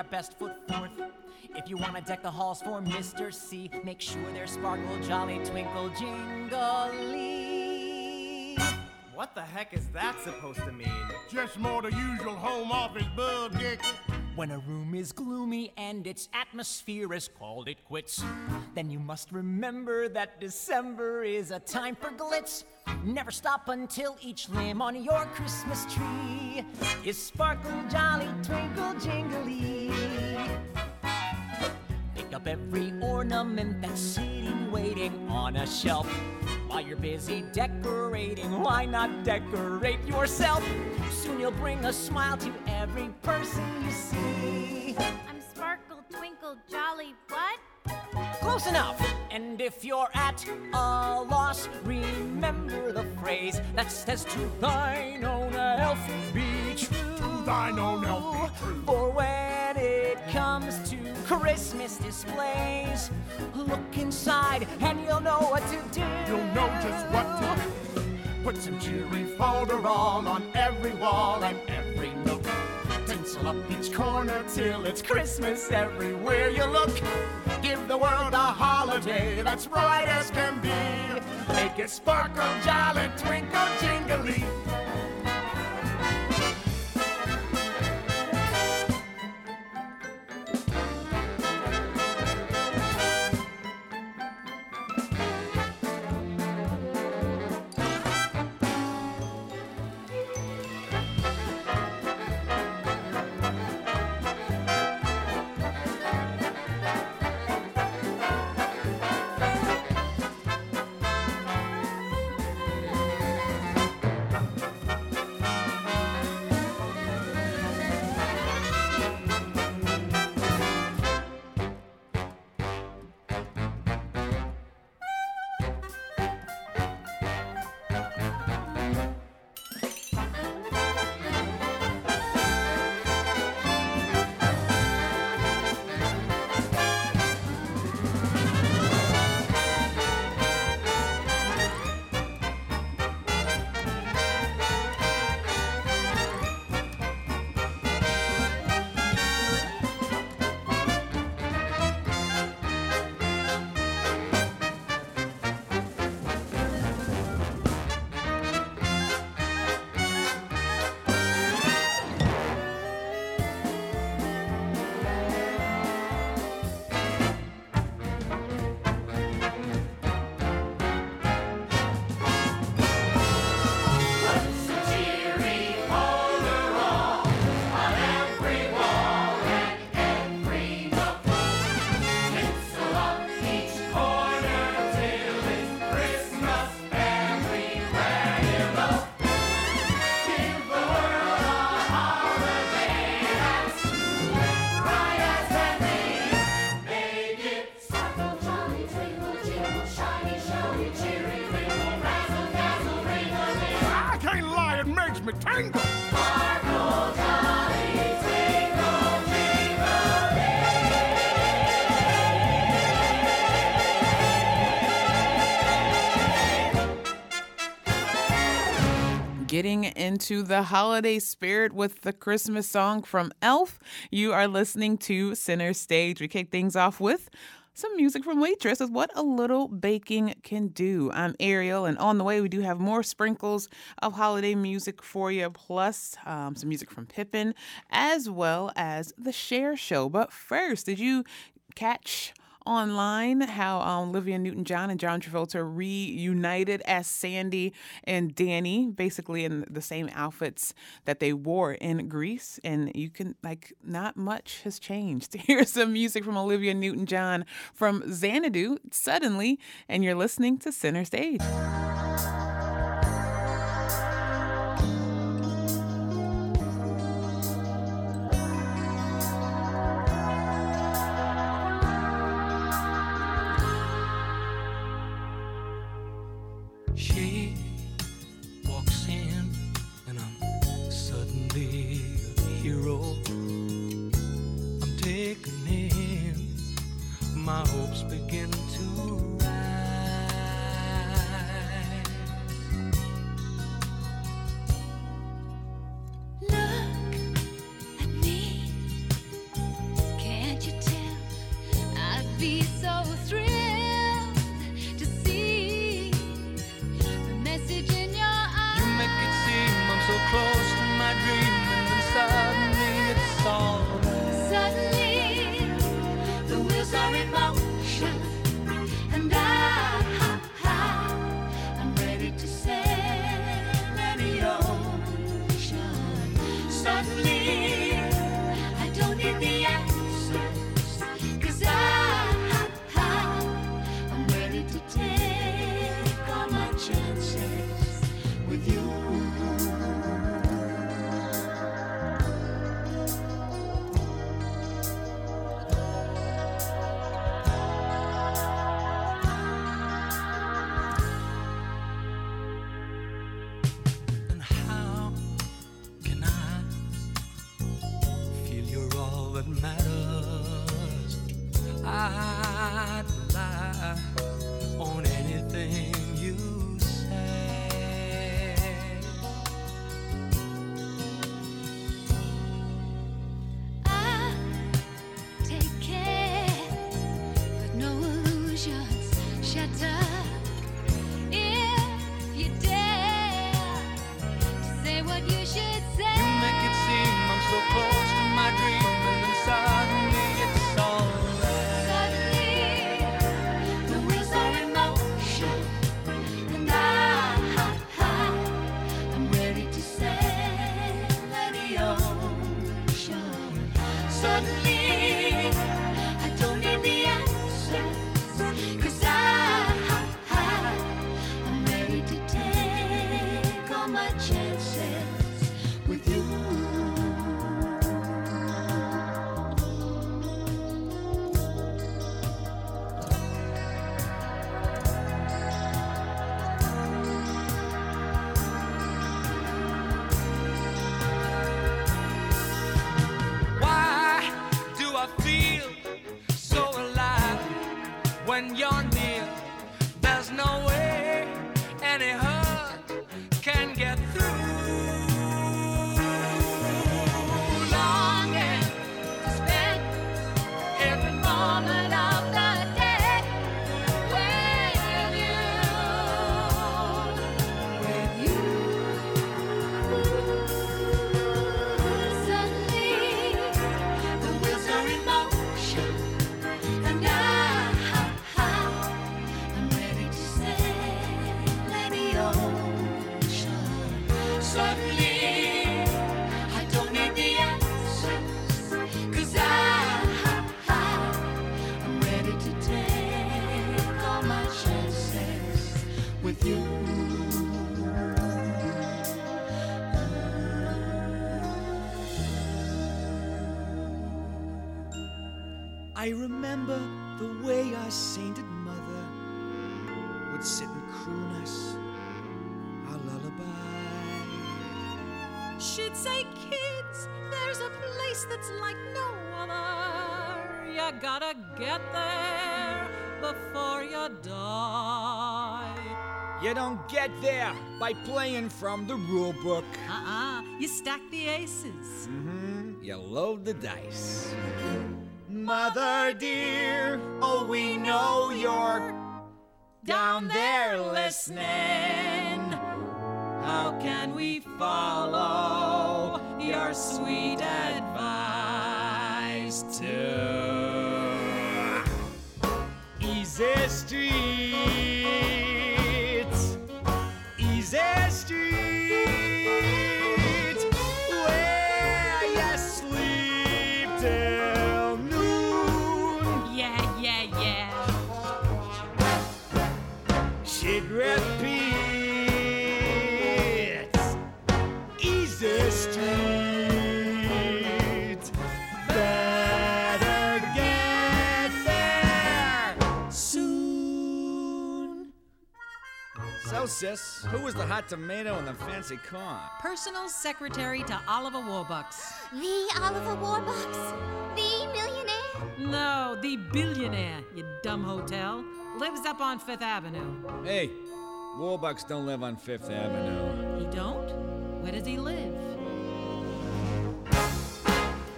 our best foot forth. If you want to deck the halls for Mr. C, make sure they're sparkle, jolly, twinkle, jingly. What the heck is that supposed to mean? Just more the usual home office bug, Dickie. When a room is gloomy and its atmosphere is called it quits, then you must remember that December is a time for glitz. Never stop until each limb on your Christmas tree is sparkle, jolly, twinkle, jingly. Pick up every ornament that's sitting waiting on a shelf. While you're busy decorating, why not decorate yourself? Soon you'll bring a smile to every person you see. I'm sparkle, twinkle, jolly, what? Close enough! And if you're at a loss, remember the phrase that says, To thine own elf be true. To thine own elf be true. For when it comes to Christmas displays, look inside and you'll know what to do. You'll know just what to do. Put some cheery folderol on every wall and every nook. Tinsel up each corner till it's Christmas everywhere you look. Give the world a holiday that's bright as can be. Make it sparkle, jolly, twinkle, jingly. Getting into the holiday spirit with the Christmas song from Elf. You are listening to Center Stage. We kick things off with some music from Waitress with what a little baking can do. I'm Ariel, and on the way, we do have more sprinkles of holiday music for you, plus um, some music from Pippin, as well as the Cher Show. But first, did you catch online how um, Olivia Newton John and John Travolta reunited as Sandy and Danny, basically in the same outfits that they wore in Grease. And you can, like, not much has changed. Here's some music from Olivia Newton John from Xanadu, Suddenly, and you're listening to Center Stage. She'd say, kids, there's a place that's like no other. You gotta get there before you die. You don't get there by playing from the rule book. Uh-uh, you stack the aces. Mm-hmm, you load the dice. Mother dear, oh we know you're down there listening. How can we follow your sweet advice to easy street? Sis, who was the hot tomato in the fancy car? Personal secretary to Oliver Warbucks. The Oliver Warbucks? The millionaire? No, the billionaire, you dumb hotel. Lives up on Fifth Avenue. Hey, Warbucks don't live on Fifth Avenue. He don't? Where does he live?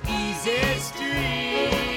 Easy streets.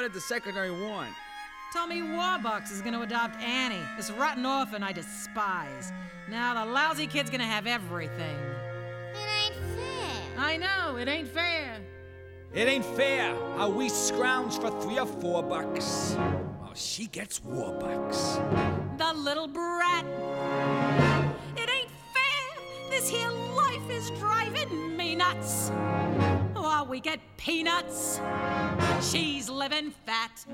What did the secretary want? Tommy Warbucks is gonna adopt Annie, this rotten orphan I despise. Now the lousy kid's gonna have everything. It ain't fair. I know, it ain't fair. It ain't fair how we scrounge for three or four bucks. While she gets warbucks. The little brat. It ain't fair. This here life is driving me nuts. While we get peanuts, she's living fat.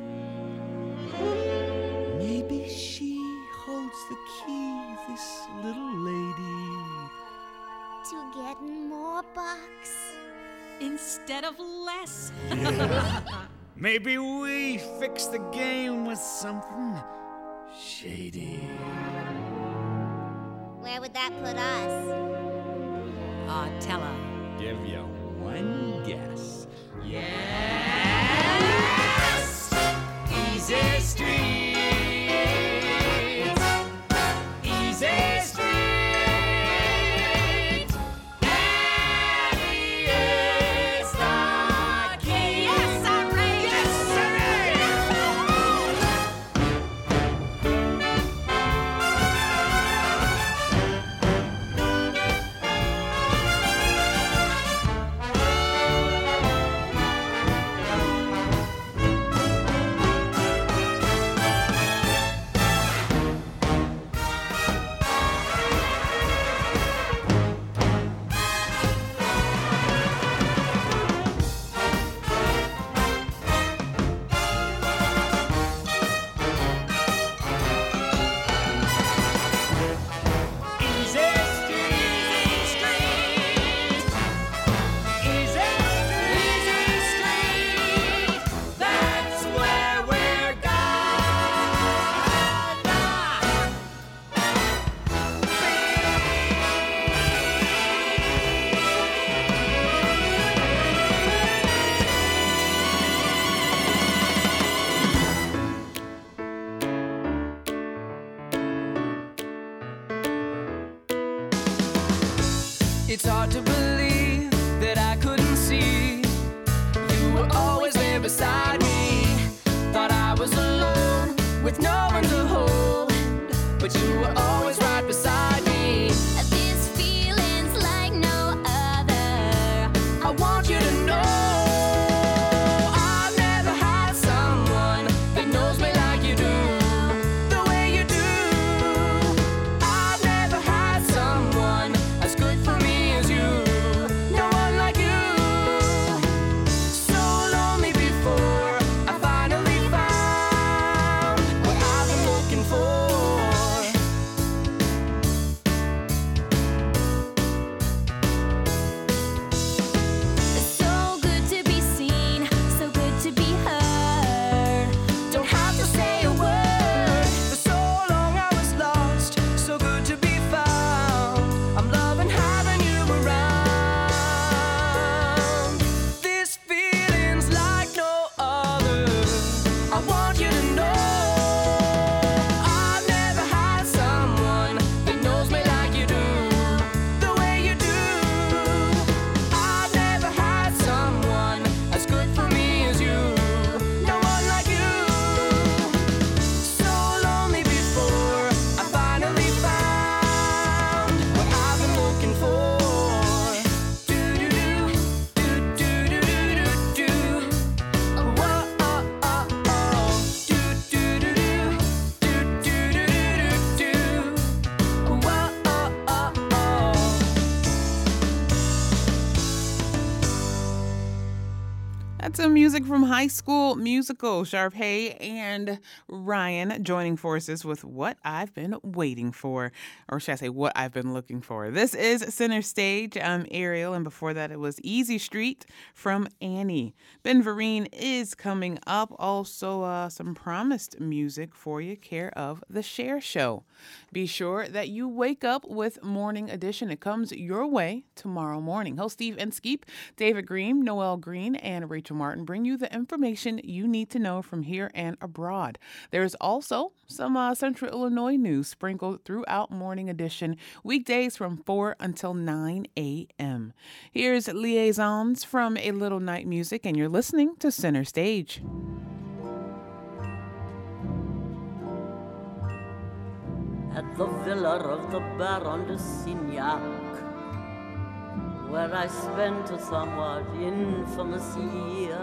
Maybe she holds the key, this little lady. To get more bucks. Instead of less. Yeah. Maybe we fix the game with something shady. Where would that put us? Ah, tell her. Give you one guess. Yes! Easy streets. Beside me. Thought I was alone with no one to hold. But you were always right music from High School Musical. Sharpay and Ryan joining forces with What I've Been Waiting For. Or should I say, What I've Been Looking For. This is Center Stage. I'm Ariel, and before that, it was Easy Street from Annie. Ben Vereen is coming up. Also, uh, some promised music for you, care of The Cher Show. Be sure that you wake up with Morning Edition. It comes your way tomorrow morning. Host Steve Inskeep, David Greene, Noel Green, and Rachel Martin bring you the information you need to know from here and abroad. There's also some uh, Central Illinois news sprinkled throughout Morning Edition, weekdays from 4 until 9 a.m. Here's Liaisons from A Little Night Music, and you're listening to Center Stage. At the villa of the Baron de Signac, where I spent a somewhat infamous year.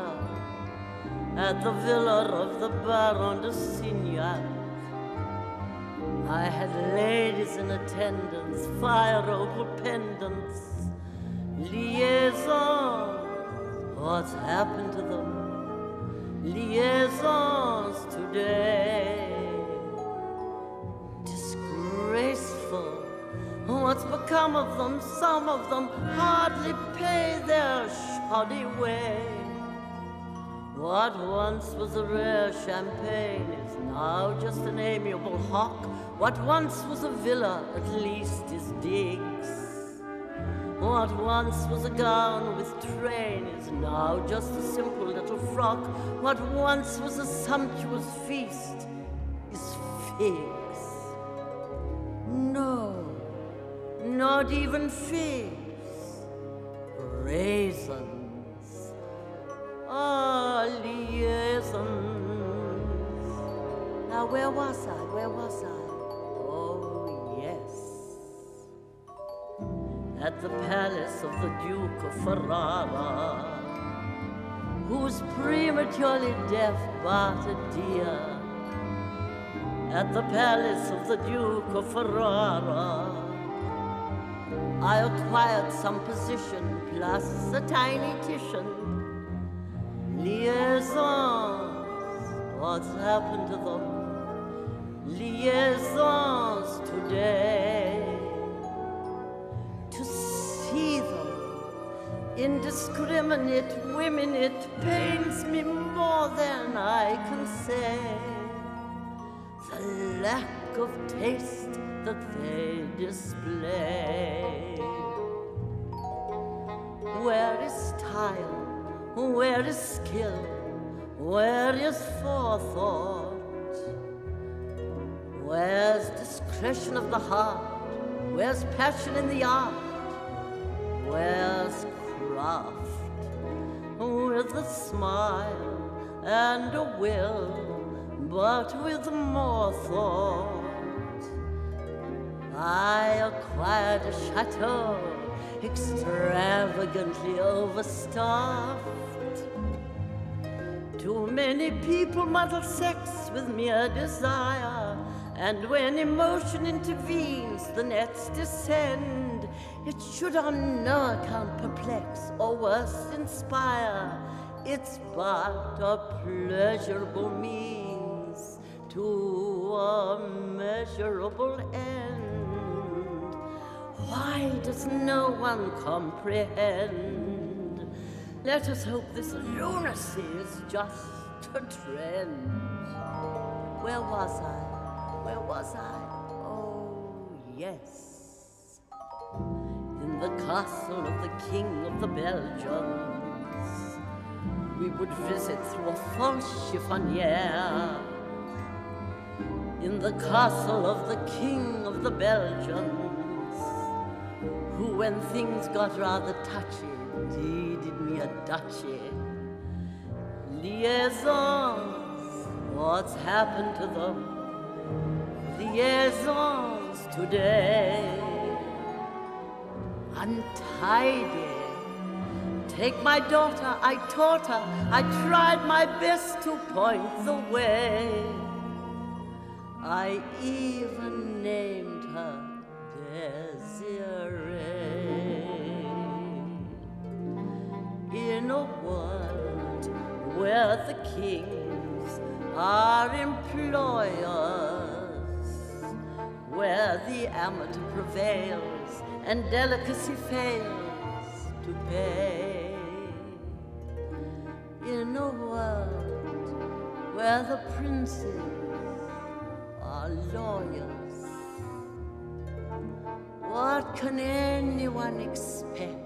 At the villa of the Baron de Signac, I had ladies in attendance, fire opal pendants, liaisons. What's happened to them? Liaisons today disgraceful. What's become of them? Some of them hardly pay their shoddy way. What once was a rare champagne is now just an amiable hock. What once was a villa at least is digs. What once was a gown with train is now just a simple little frock. What once was a sumptuous feast is figs. No, not even figs. Raisins. Ah, liaisons. Now, where was I? Where was I? Oh, yes. At the palace of the Duke of Ferrara, who was prematurely deaf but a dear at the palace of the Duke of Ferrara. I acquired some position plus a tiny Titian. Liaisons, what's happened to them? Liaisons today. To see them, indiscriminate women, it pains me more than I can say lack of taste that they display. Where is style? Where is skill? Where is forethought? Where's discretion of the heart? Where's passion in the art? Where's craft? With a smile and a will but with more thought. I acquired a chateau extravagantly overstuffed. Too many people muddle sex with mere desire, and when emotion intervenes, the nets descend. It should on no account perplex or worse inspire. It's but a pleasurable means to a measurable end. Why does no one comprehend? Let us hope this lunacy is just a trend. Where was I? Where was I? Oh, yes. In the castle of the king of the Belgians, we would visit through a false chiffonier in the castle of the king of the Belgians, who, when things got rather touchy, deeded me a duchy. Liaisons, what's happened to them? Liaisons today, untidy. Take my daughter, I taught her, I tried my best to point the way. I even named her Desiree. In a world where the kings are employers, where the amateur prevails and delicacy fails to pay. In a world where the princes are lawyers, what can anyone expect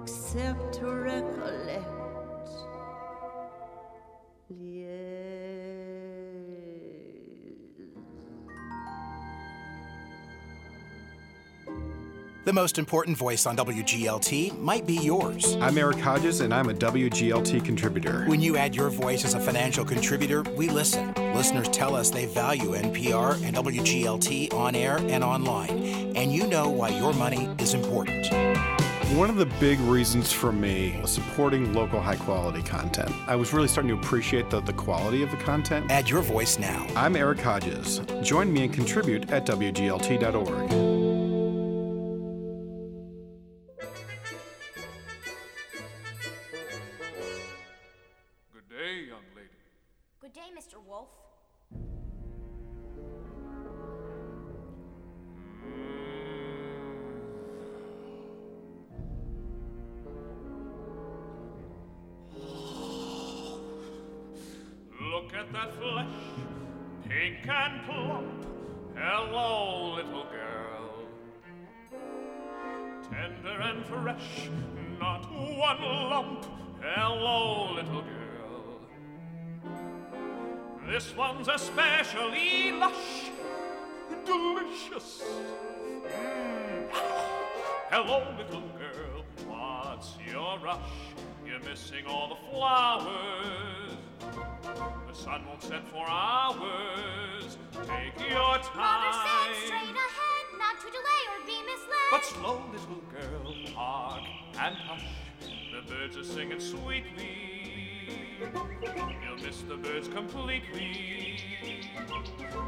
except to recollect? The most important voice on WGLT might be yours. I'm Eric Hodges, and I'm a WGLT contributor. When you add your voice as a financial contributor, we listen. Listeners tell us they value NPR and WGLT on air and online, and you know why your money is important. One of the big reasons for me was supporting local high quality content. I was really starting to appreciate the, the quality of the content. Add your voice now. I'm Eric Hodges. Join me and contribute at WGLT.org. sun won't set for hours. Take your time. Mother said straight ahead, not to delay or be misled. But slow, little girl, hark and hush. The birds are singing sweetly. You'll miss the birds completely.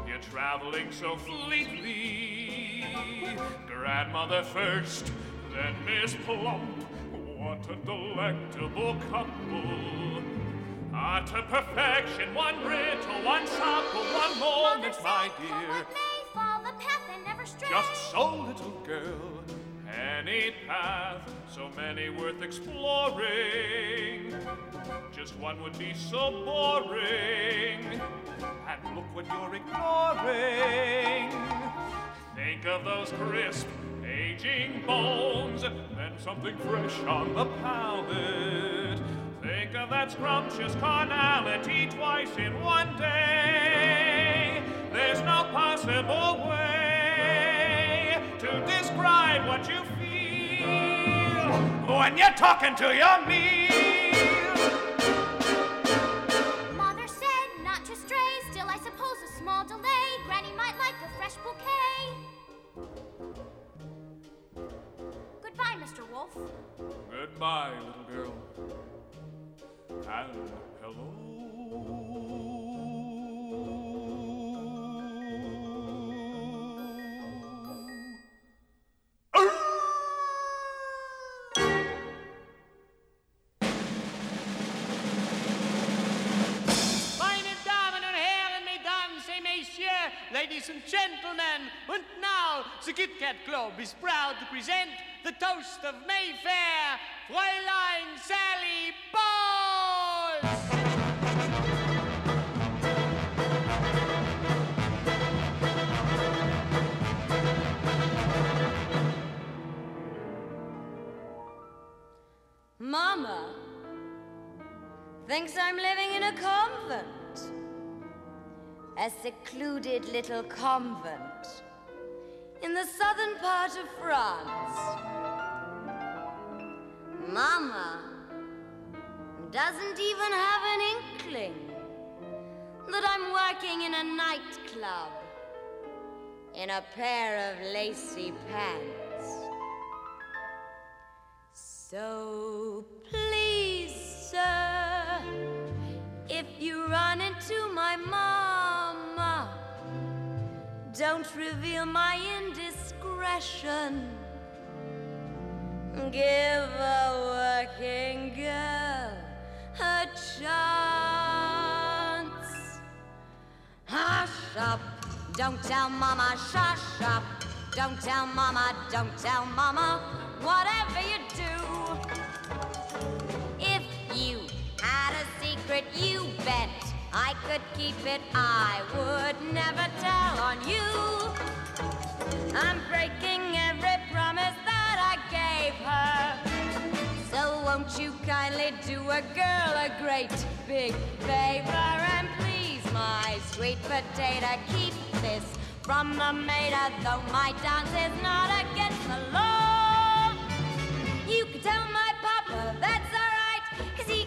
You're traveling so fleetly. Grandmother first, then Miss Plump. What a delectable couple. Ah, to perfection, one brittle, one supple, one moment, my dear. May fall the path and never stray. Just so, little girl, any path, so many worth exploring. Just one would be so boring. And look what you're ignoring. Think of those crisp, aging bones, then something fresh on the palate. Think of that scrumptious carnality twice in one day. There's no possible way to describe what you feel when you're talking to your meal. Mother said not to stray. Still, I suppose a small delay. Granny might like a fresh bouquet. Goodbye, Mr. Wolf. Goodbye, little girl. and hello. Ladies and gentlemen, and now the Kit Kat Club is proud to present the toast of Mayfair, Fräulein Sally Bowles. Mama thinks I'm living in a convent. A secluded little convent in the southern part of France. Mama doesn't even have an inkling that I'm working in a nightclub in a pair of lacy pants. So don't reveal my indiscretion. Give a working girl a chance. Hush up. Don't tell mama, shush up. Don't tell mama, don't tell mama, whatever you do. I could keep it. I would never tell on you. I'm breaking every promise that I gave her. So won't you kindly do a girl a great big favor and please, my sweet potato, keep this from the mater, though my dance is not against the law. You can tell my papa that's alright, cause he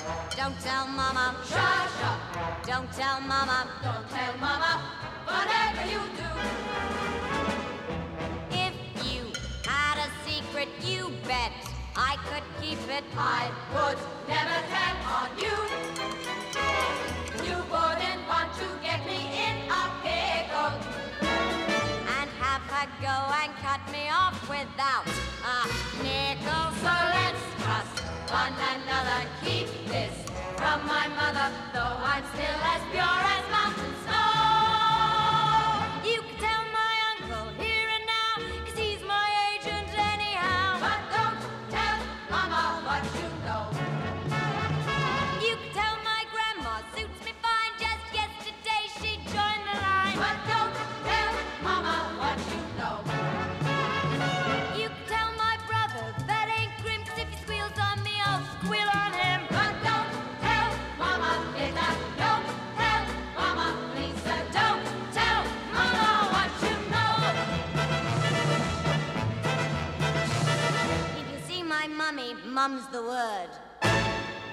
Don't tell mama. Shush up. Don't tell mama. Don't tell mama whatever you do. If you had a secret, you bet I could keep it. I would never tell on you. You wouldn't want to get me in a pickle. And have her go and cut me off without a nickel. So one another. Keep this from my mother, though I'm still as pure as mountain mum's the word.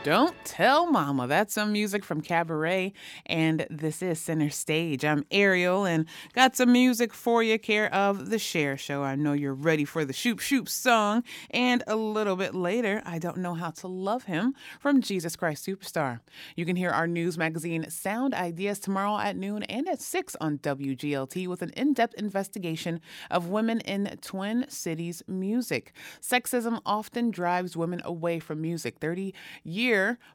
Don't tell mama. That's some music from Cabaret, and this is Center Stage. I'm Ariel, and got some music for you, care of the Cher Show. I know you're ready for the Shoop Shoop song, and a little bit later, I don't know how to love him from Jesus Christ Superstar. You can hear our news magazine Sound Ideas tomorrow at noon and at six on WGLT with an in-depth investigation of women in Twin Cities music. Sexism often drives women away from music. 30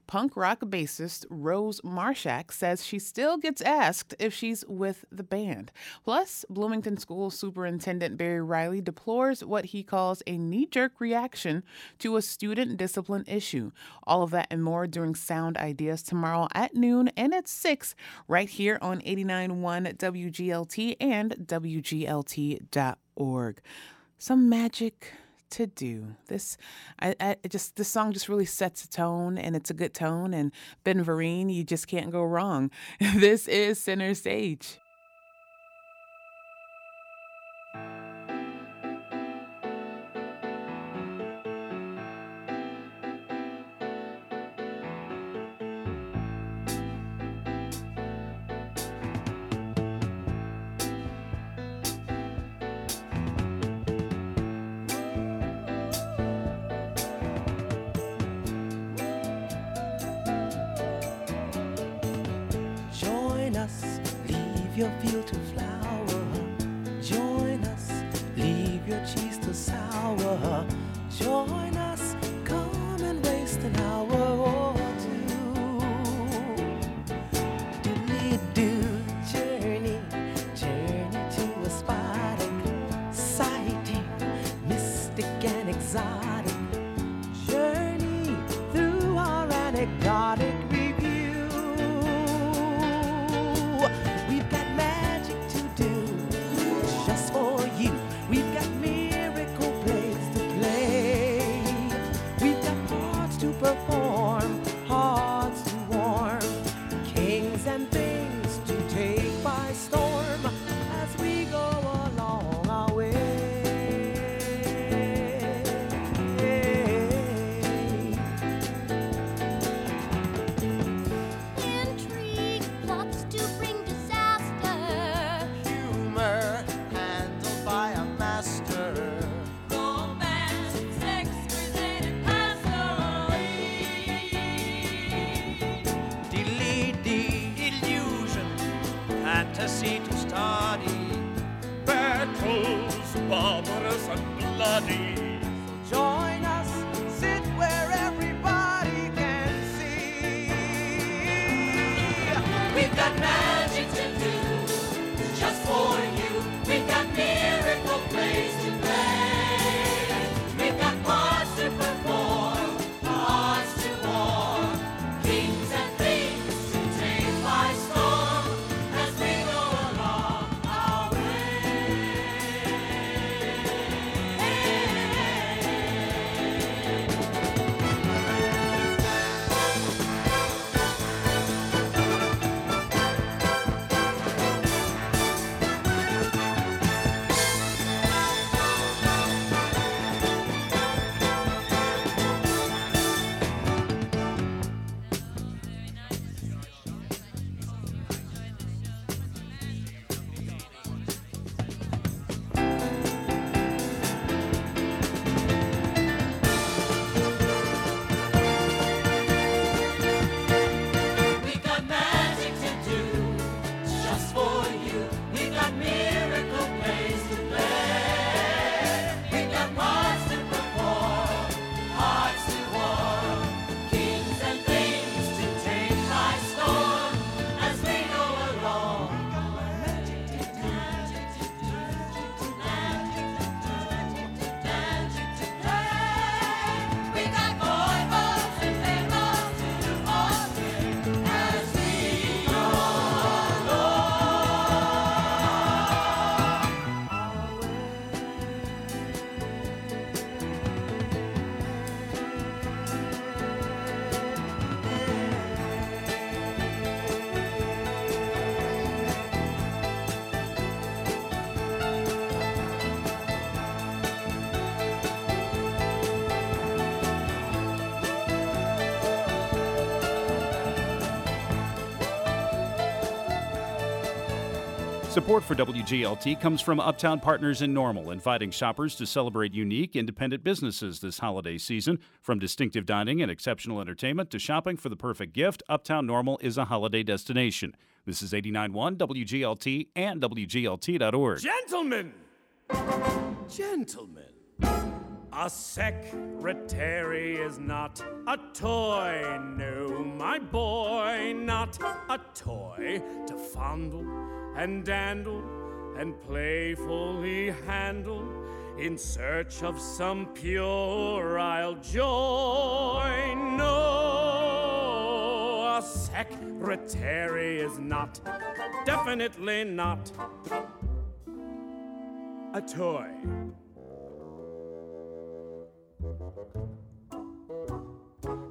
punk rock bassist Rose Marshak says she still gets asked if she's with the band. Plus, Bloomington School Superintendent Barry Riley deplores what he calls a knee jerk reaction to a student discipline issue. All of that and more during Sound Ideas tomorrow at noon and at 6 right here on 89.1 WGLT and WGLT.org. Some magic to do. This, I, I just this song just really sets a tone, and it's a good tone. And Ben Vereen, you just can't go wrong. This is Center Stage. form. Support for WGLT comes from Uptown Partners in Normal, inviting shoppers to celebrate unique, independent businesses this holiday season. From distinctive dining and exceptional entertainment to shopping for the perfect gift, Uptown Normal is a holiday destination. This is 89.1 WGLT and WGLT.org. Gentlemen! Gentlemen! A secretary is not a toy, no, my boy, not a toy to fondle and dandle and playfully handle in search of some puerile joy. No, a secretary is not, definitely not, a toy.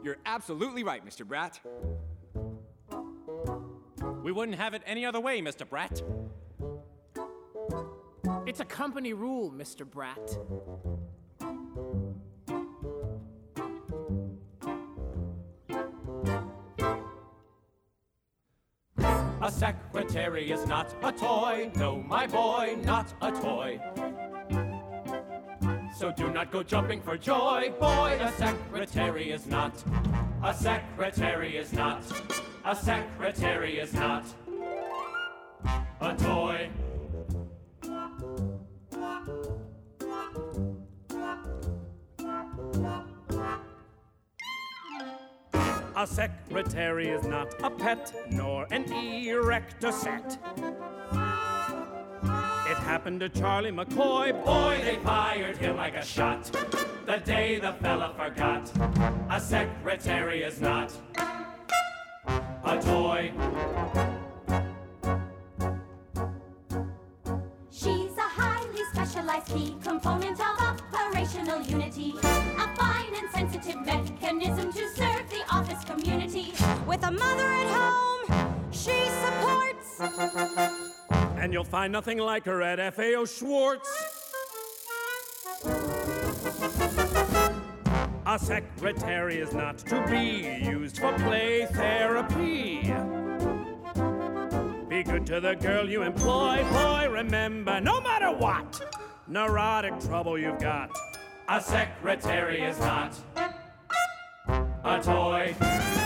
You're absolutely right, Mr. Bratt. We wouldn't have it any other way, Mr. Bratt. It's a company rule, Mr. Bratt. A secretary is not a toy. No, my boy, not a toy. So do not go jumping for joy, boy. A secretary is not. A secretary is not. A secretary is not. A toy. A secretary is not a pet, nor an erector set. Happened to Charlie McCoy. Boy, they fired him like a shot. The day the fella forgot. A secretary is not. A toy. She's a highly specialized key component of operational unity. A fine and sensitive mechanism you'll find nothing like her at FAO Schwarz. A secretary is not to be used for play therapy. Be good to the girl you employ, boy. Remember, no matter what neurotic trouble you've got, A secretary is not. A toy.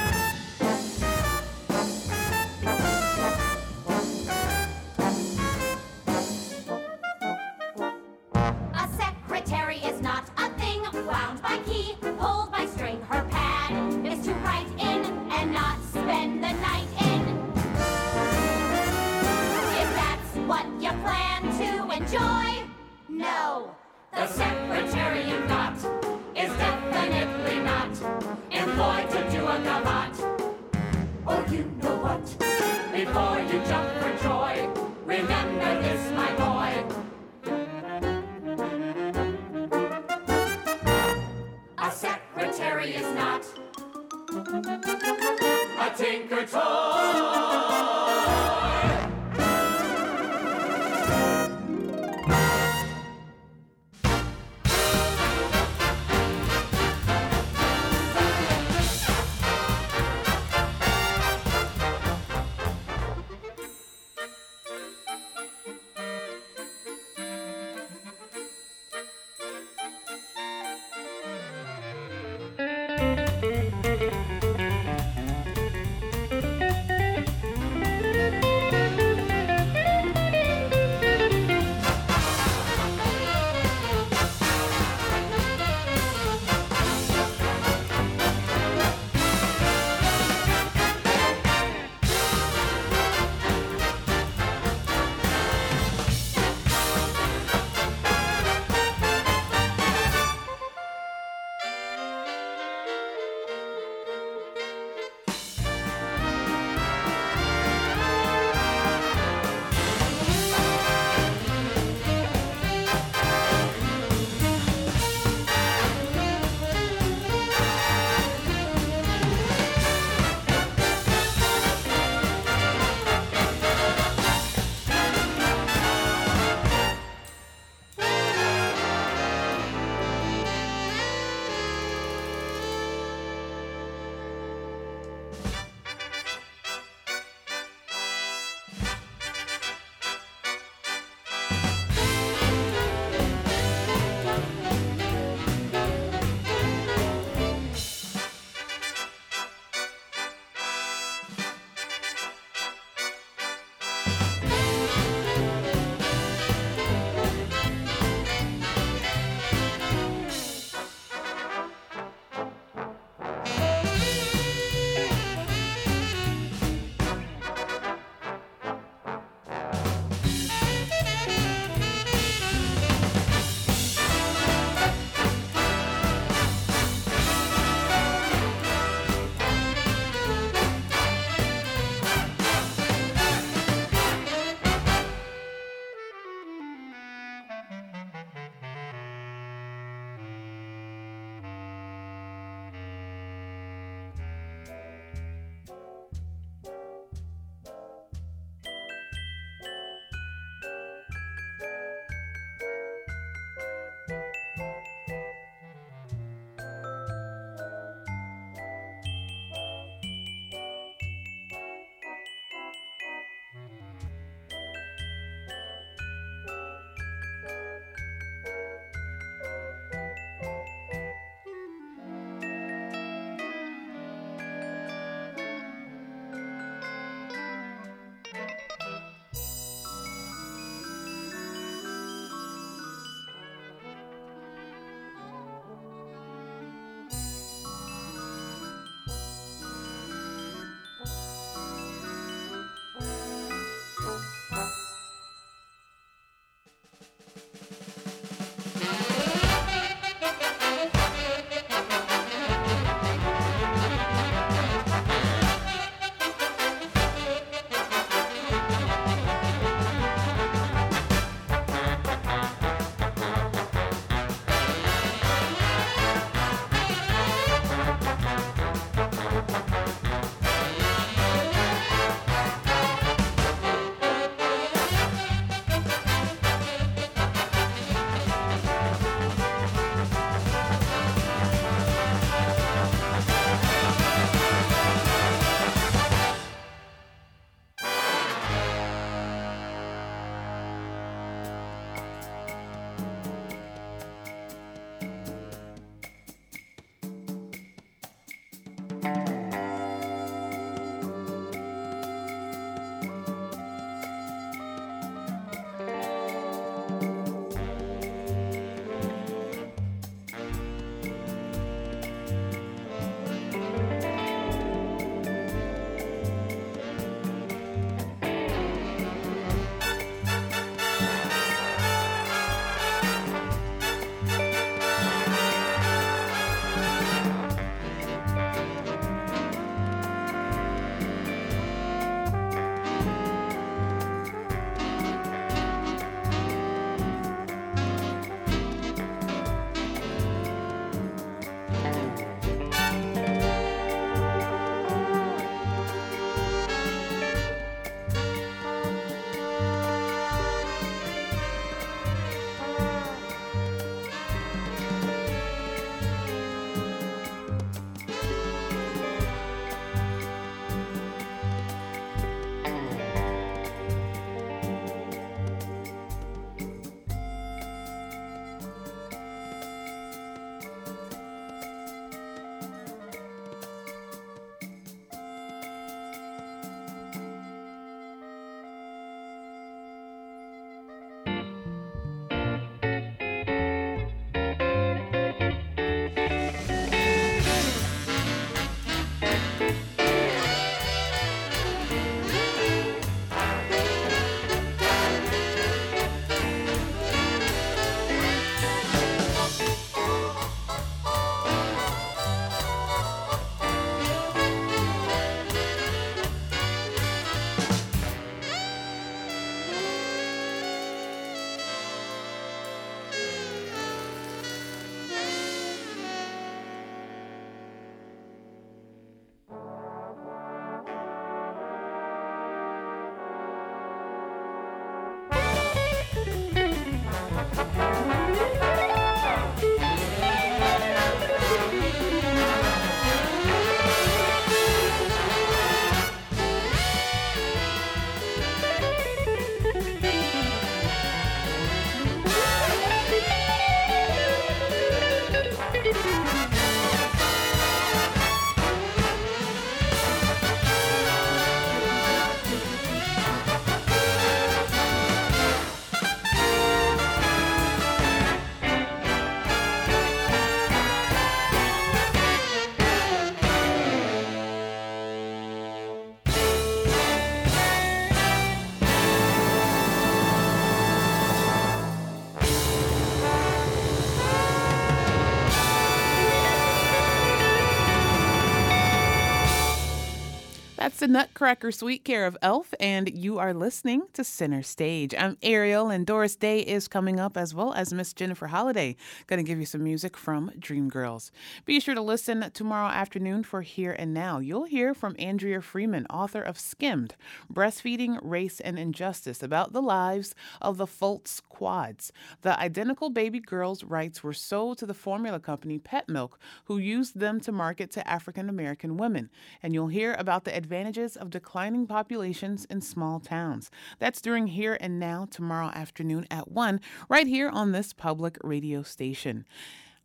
That's the Nutcracker Suite Care of Elf, and you are listening to Center Stage. I'm Ariel, and Doris Day is coming up as well as Miss Jennifer Holliday. Going to give you some music from Dreamgirls. Be sure to listen tomorrow afternoon for Here and Now. You'll hear from Andrea Freeman, author of Skimmed Breastfeeding, Race, and Injustice, about the lives of the Fultz Quads. The identical baby girls' rights were sold to the formula company Pet Milk, who used them to market to African American women. And you'll hear about the advantages of declining populations in small towns. That's during Here and Now tomorrow afternoon at 1, right here on this public radio station.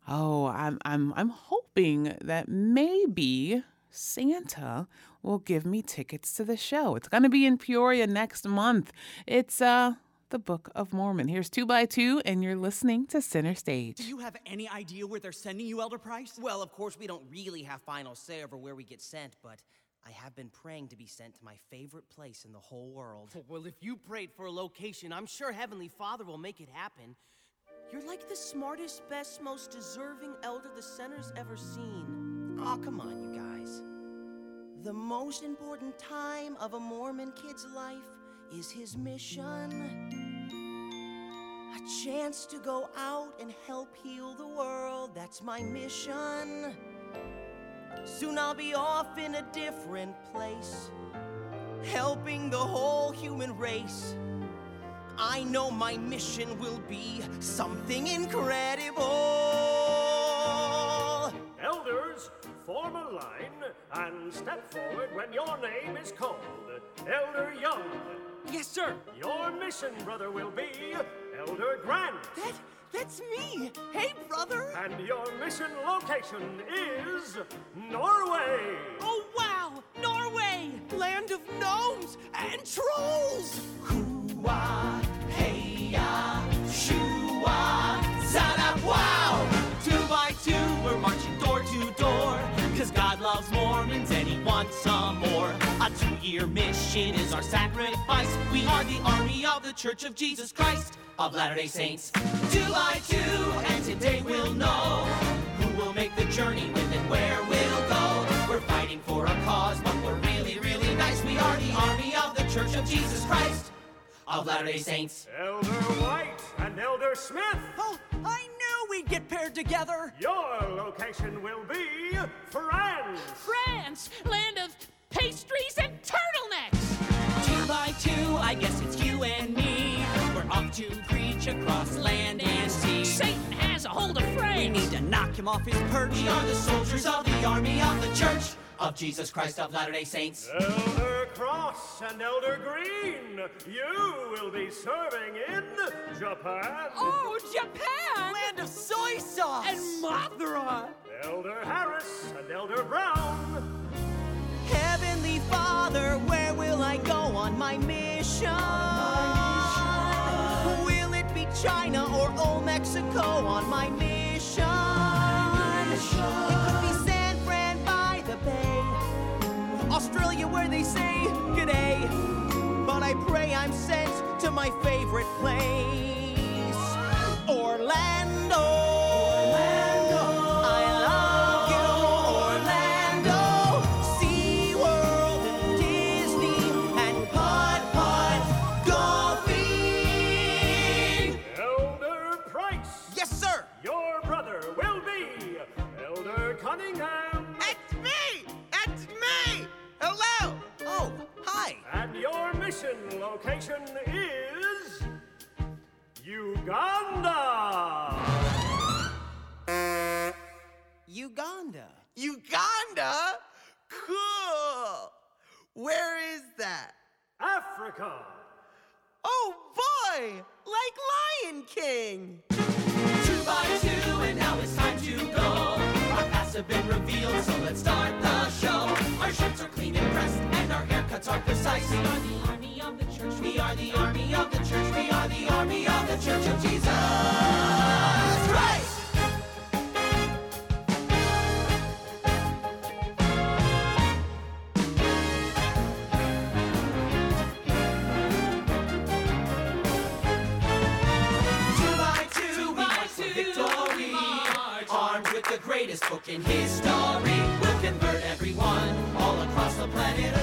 Oh, I'm I'm I'm hoping that maybe Santa will give me tickets to the show. It's going to be in Peoria next month. It's uh the Book of Mormon. Here's 2 by 2 and you're listening to Center Stage. Do you have any idea where they're sending you, Elder Price? Well, of course, we don't really have final say over where we get sent, but I have been praying to be sent to my favorite place in the whole world. Well, if you prayed for a location, I'm sure Heavenly Father will make it happen. You're like the smartest, best, most deserving elder the center's ever seen. Oh, come on, you guys. The most important time of a Mormon kid's life is his mission. A chance to go out and help heal the world, that's my mission. Soon I'll be off in a different place, helping the whole human race. I know my mission will be something incredible. Elders, form a line and step forward when your name is called. Elder Young. Yes, sir. Your mission, brother, will be Elder Grant. That, that's me. Hey, brother. And your mission location is Norway. Oh, wow. Norway, land of gnomes and trolls. Hoo-ah, hey-ah, shoo-ah, zada, wow! Two by two, we're marching door to door. Cause God loves Mormons and he wants some more. A two-year mission is our sacrifice. We are the army of the Church of Jesus Christ of Latter-day Saints. Two by two, and today we'll know who will make the journey with and where we'll go. We're fighting for a cause, but we're really, really nice. We are the army of the Church of Jesus Christ of Latter-day Saints. Elder White and Elder Smith. Oh, I knew we'd get paired together. Your location will be France. France, land of pastries and turtlenecks. Two by two, I guess it's you and me. We're off to preach across land and sea. Satan has a hold of We need to knock him off his perch. We are the soldiers of the army of the Church of Jesus Christ of Latter-day Saints. Elder Cross and Elder Green, you will be serving in Japan. Oh, Japan! Land of soy sauce. And Mothra! Elder Harris and Elder Brown. Mission? Will it be China or old Mexico on my mission? It could be San Fran by the Bay, Australia where they say good day. But I pray I'm sent to my favorite place, Uganda. Uganda. Uganda? Cool. Where is that? Africa. Oh boy, like Lion King. Two by two, and now it's time to go. Have been revealed, so let's start the show. Our shirts are clean and pressed, and our haircuts are precise. We are the army of the church. We are the army of the church. We are the army of the church of Jesus Christ. Greatest book in history, we'll convert everyone all across the planet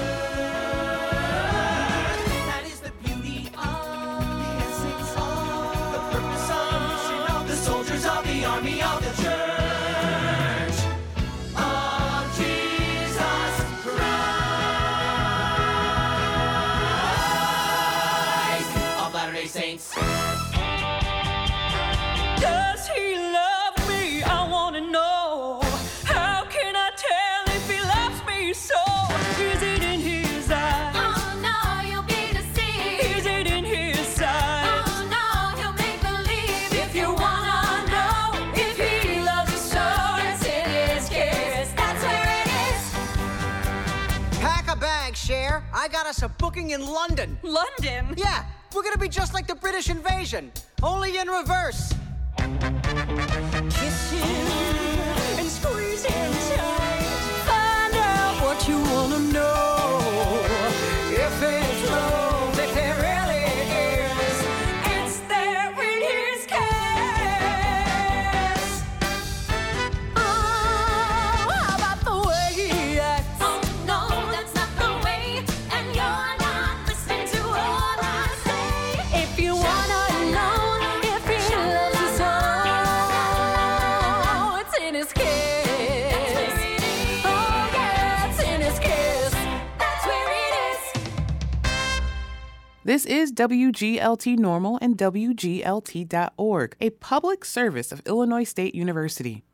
us a booking in London. London? Yeah, we're gonna be just like the British invasion, only in reverse. This is WGLT Normal and WGLT.org, a public service of Illinois State University.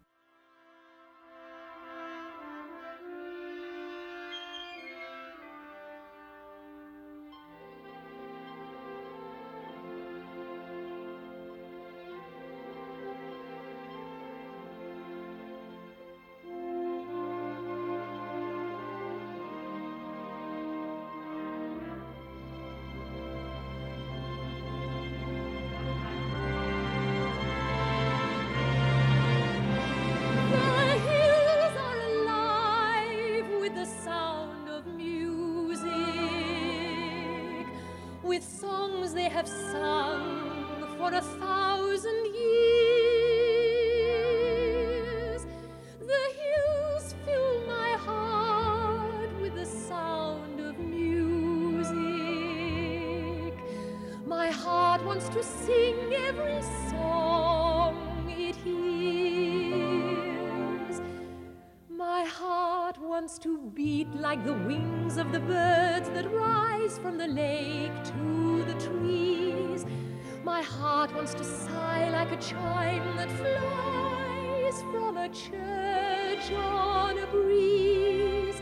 Church on a breeze.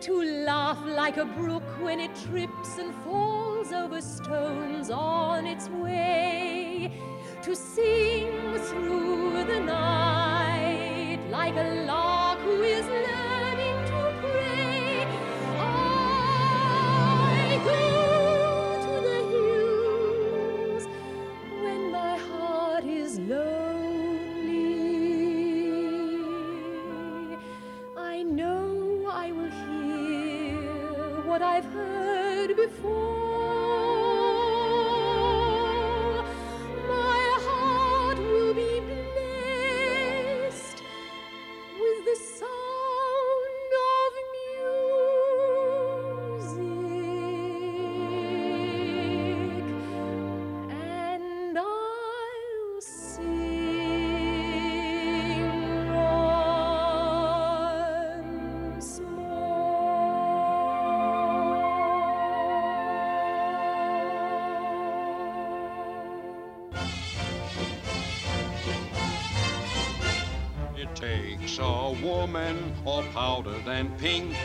To laugh like a brook when it trips and falls over stones on its way. To sing through the night like a lark who is woman all powdered and pink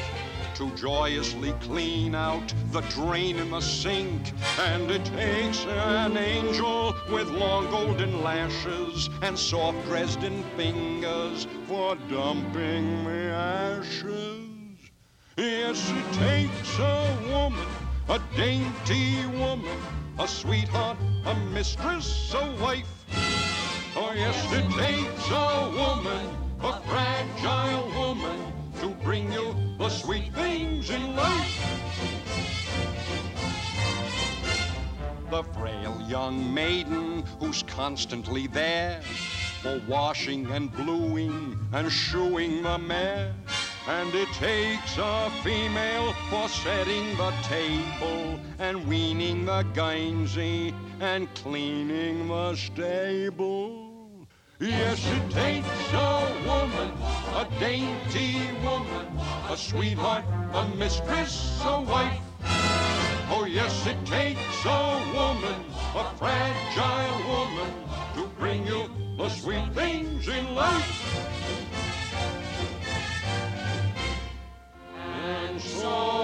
to joyously clean out the drain in the sink. And it takes an angel with long golden lashes and soft Dresden fingers for dumping the ashes. Yes, it takes a woman, a dainty woman, a sweetheart, a mistress, a wife. Oh, yes, it takes a woman, a fragile woman, to bring you the sweet things in life. The frail young maiden who's constantly there for washing and bluing and shoeing the mare. And it takes a female for setting the table and weaning the guernsey and cleaning the stable. Yes, it takes a woman, a dainty woman, a sweetheart, a mistress, a wife. Oh, yes, it takes a woman, a fragile woman, to bring you the sweet things in life. And so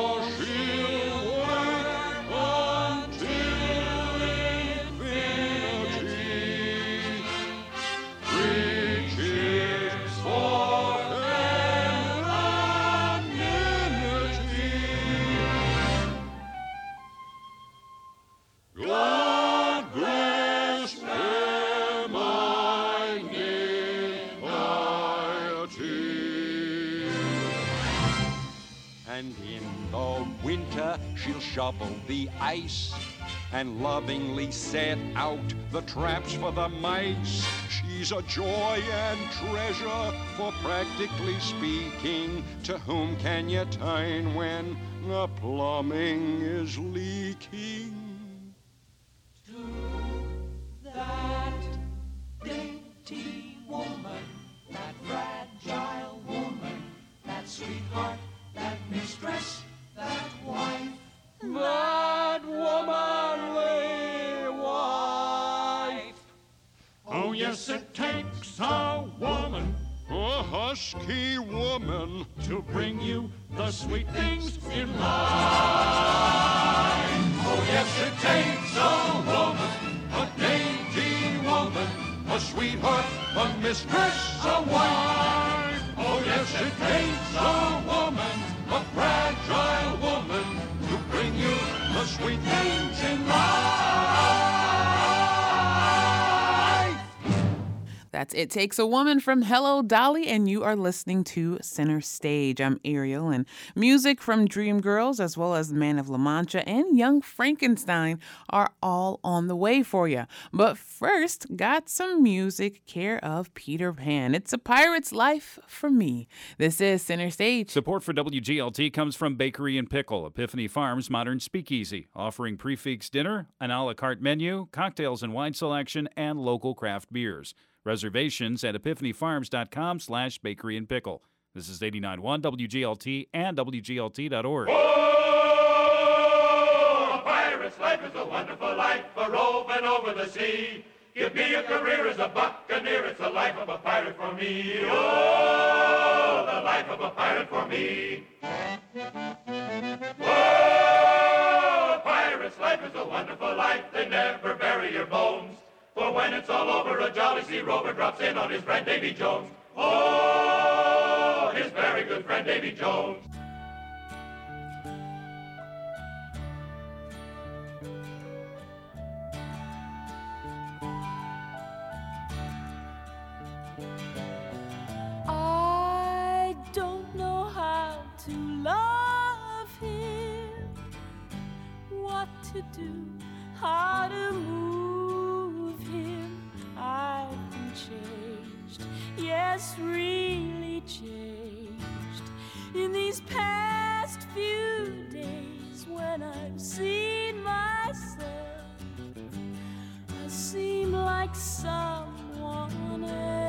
shovel the ice and lovingly set out the traps for the mice. She's a joy and treasure, for practically speaking, to whom can you turn when the plumbing is leaking? To that dainty woman, that fragile woman, that sweetheart, that mistress, that womanly wife. Oh, yes, it takes a woman, a husky woman, to bring you the sweet things in life. Oh, yes, it takes a woman, a dainty woman, a sweetheart, a mistress, a wife. Oh, yes, it takes a woman, a fragile woman, sweet things in life. That's It Takes a Woman from Hello Dolly, and you are listening to Center Stage. I'm Ariel, and music from Dreamgirls, as well as Man of La Mancha and Young Frankenstein, are all on the way for you. But first, got some music care of Peter Pan. It's a pirate's life for me. This is Center Stage. Support for WGLT comes from Bakery and Pickle, Epiphany Farms Modern Speakeasy, offering prix fixe dinner, an a la carte menu, cocktails and wine selection, and local craft beers. Reservations at epiphanyfarms.com slash bakery and pickle. This is 89.1 WGLT and WGLT.org. A pirate's life is a wonderful life, a roving over the sea. Give me a career as a buccaneer, it's the life of a pirate for me. Oh, the life of a pirate for me. Oh, pirate's life is a wonderful life, they never bury your bones. For when it's all over, a jolly sea rover drops in on his friend Davy Jones. Oh, his very good friend Davy Jones. I don't know how to love him, what to do, how to move changed, yes, really changed in these past few days when I've seen myself. I seem like someone else.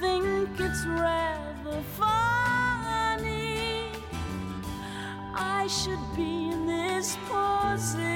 Think it's rather funny? I should be in this position.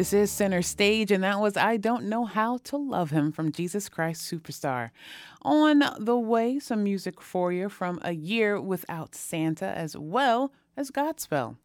This is Center Stage, and that was I Don't Know How to Love Him from Jesus Christ Superstar. On the way, some music for you from A Year Without Santa, as well as Godspell.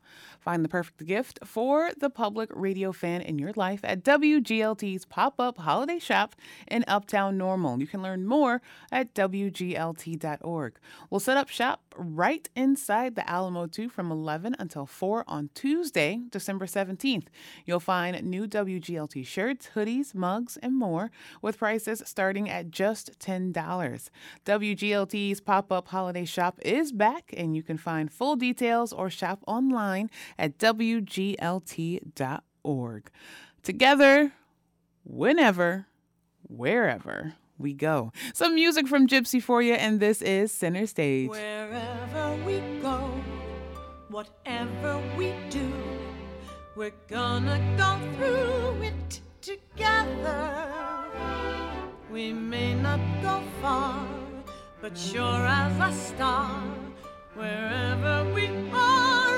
Find the perfect gift for the public radio fan in your life at WGLT's pop up holiday shop in Uptown Normal. You can learn more at WGLT.org. We'll set up shop right inside the Alamo 2 from 11 until 4 on Tuesday, December 17th. You'll find new WGLT shirts, hoodies, mugs, and more with prices starting at just $10. WGLT's pop up holiday shop is back, and you can find full details or shop online at WGLT.org. Together, whenever, wherever we go. Some music from Gypsy for you, and this is Center Stage. Wherever we go, whatever we do, we're gonna go through it together. We may not go far, but sure as a star, wherever we are,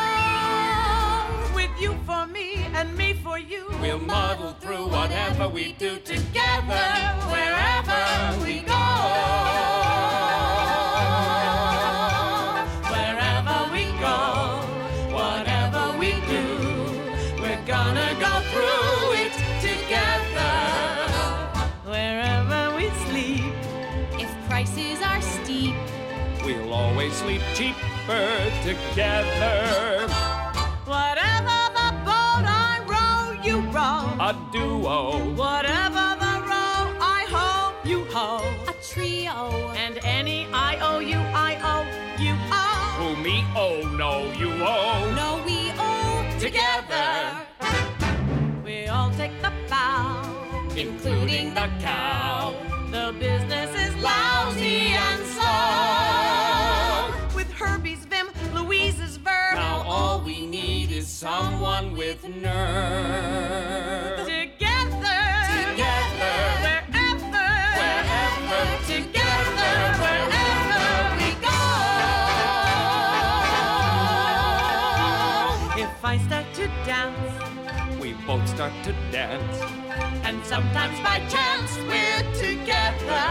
and me for you. We'll muddle through whatever we do together, wherever we go. Wherever we go, whatever A duo. Whatever the row, I hoe, you hoe. A trio. And any I O U I O U O. Who me oh no you oh. No, we all together. We all take the bow, including the cow. The business is lousy is someone with nerve. Together, Together. wherever, Wherever. together, wherever we go. If I start to dance, We both start to dance. and sometimes by chance we're together.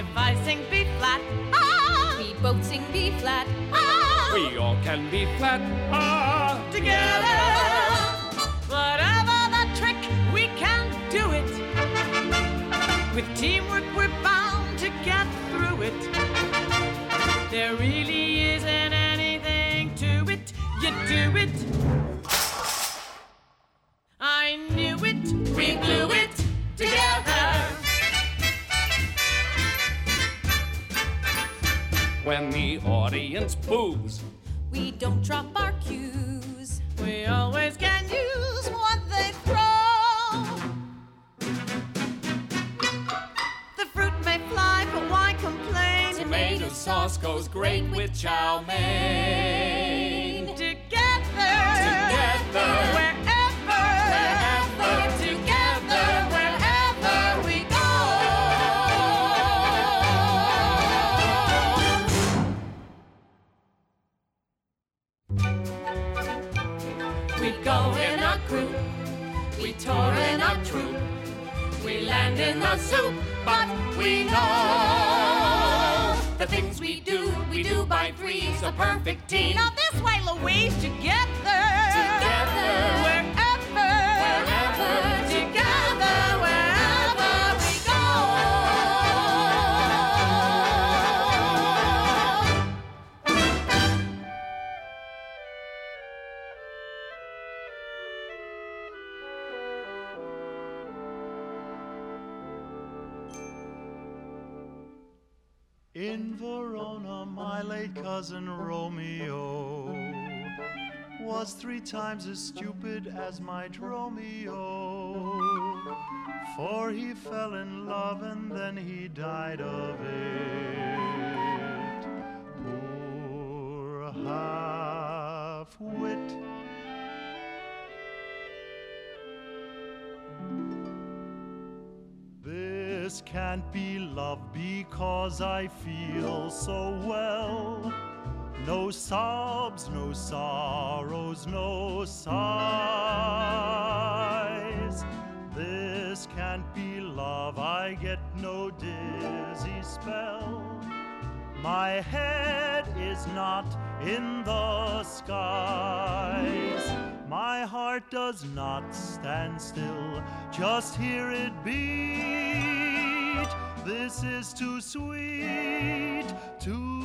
If I sing B flat, ah, we both sing B flat, ah, We all can be flat. Ah, audience as stupid as my Dromio. For he fell in love and then he died of it. Poor half wit. This can't be love because I feel so well. No sobs, no sorrows, no sighs. This can't be love, I get no dizzy spell. My head is not in the skies. My heart does not stand still, just hear it beat. This is too sweet to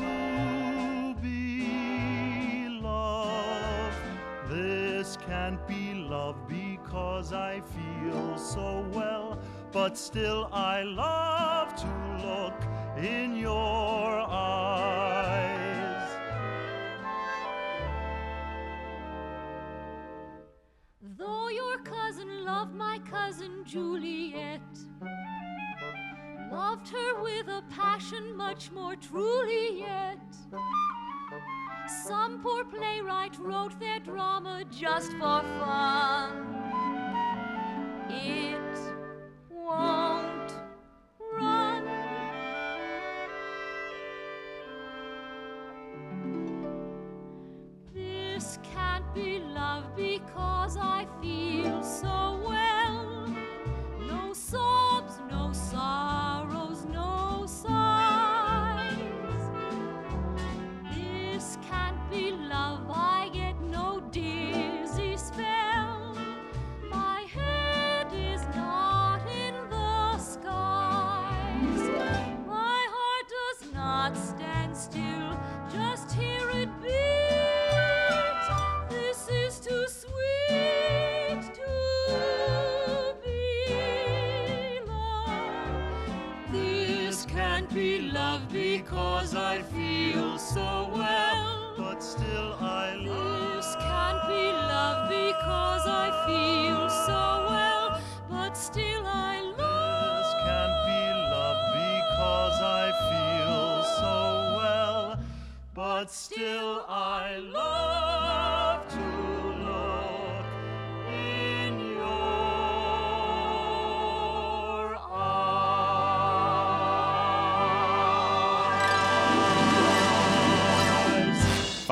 can't be love because I feel so well, but still I love to look in your eyes. Though your cousin loved my cousin Juliet, loved her with a passion much more truly yet. Some poor playwright wrote their drama just for fun. It won't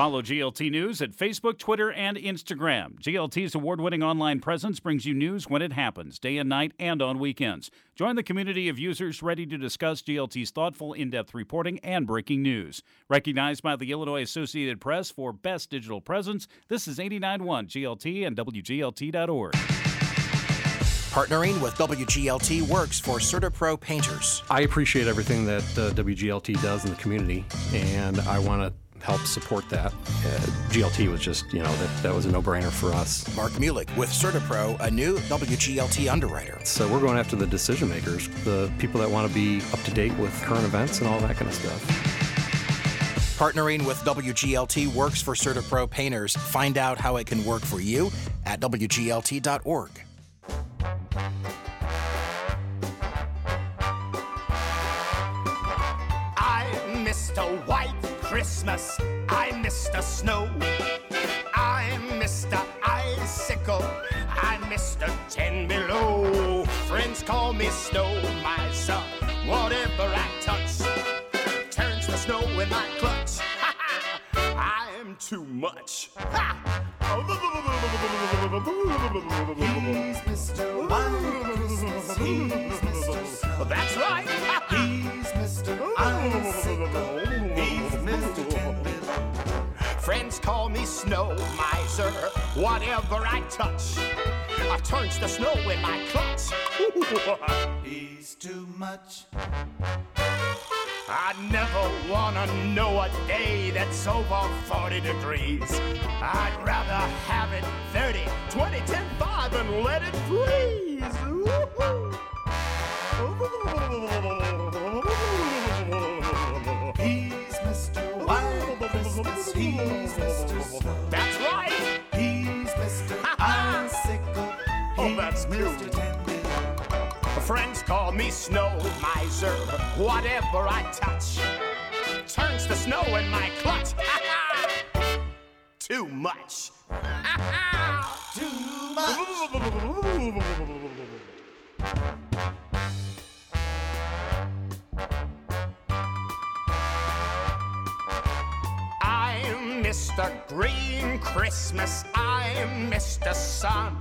Follow GLT News at Facebook, Twitter, and Instagram. GLT's award winning online presence brings you news when it happens, day and night, and on weekends. Join the community of users ready to discuss GLT's thoughtful, in depth reporting and breaking news. Recognized by the Illinois Associated Press for Best Digital Presence, this is 891 GLT and WGLT.org. Partnering with WGLT works for CertaPro painters. I appreciate everything that uh, WGLT does in the community, and I want to help support that. Uh, GLT was just, you know, that, that was a no brainer for us. Mark Mulick with CertaPro, a new WGLT underwriter. So we're going after the decision makers, the people that want to be up to date with current events and all that kind of stuff. Partnering with WGLT works for CertaPro painters. Find out how it can work for you at WGLT.org. I'm Mr. White. Christmas. I'm Mr. Snow. I'm Mr. Icicle. I'm Mr. Ten Below. Friends call me Snow Miser. Whatever I touch turns the snow in my clutch. I'm too much. He's Mr. Christmas. He's Mr. Snow. That's right. He's Mr. Icicle. Friends call me Snow Miser. Whatever I touch I turns the snow in my clutch. He's too much. I never wanna know a day that's over 40 degrees. I'd rather have it 30, 20, 10, 5 and let it freeze. Christmas. He's Mr. Snow. That's right. He's Mr. Icicle. Oh, that's Mr. Ten Friends call me Snow Miser. Whatever I touch turns the snow in my clutch. Too much. Too I'm Mr. Green Christmas. I'm Mr. Sun.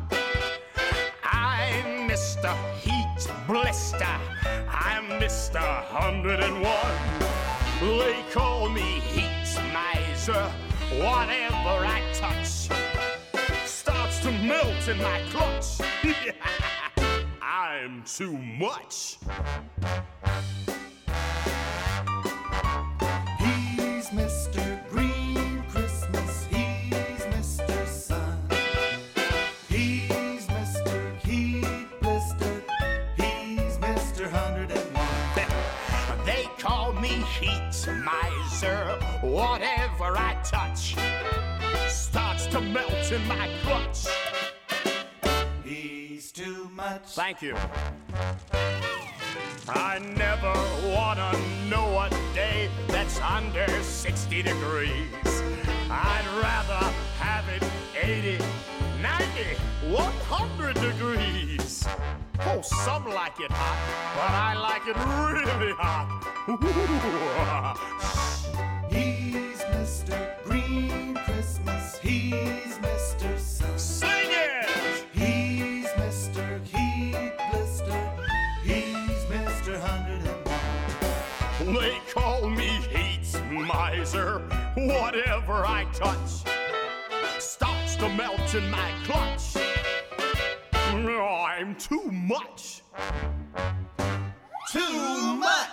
I'm Mr. Heat Blister. I'm Mr. 101. They call me Heat Miser. Whatever I touch starts to melt in my clutch. I'm too much. Miser. Whatever I touch starts to melt in my clutch. He's too much. Thank you. I never wanna know a day that's under 60 degrees. I'd rather have it 80, 90, 100 degrees. Oh, some like it hot, but I like it really hot. He's Mr. Green Christmas. He's Mr. Sun. Sing it! He's Mr. Heat Blister. He's Mr. 101. They call me Heat Miser. Whatever I touch to melt in my clutch. I'm too much. Too much.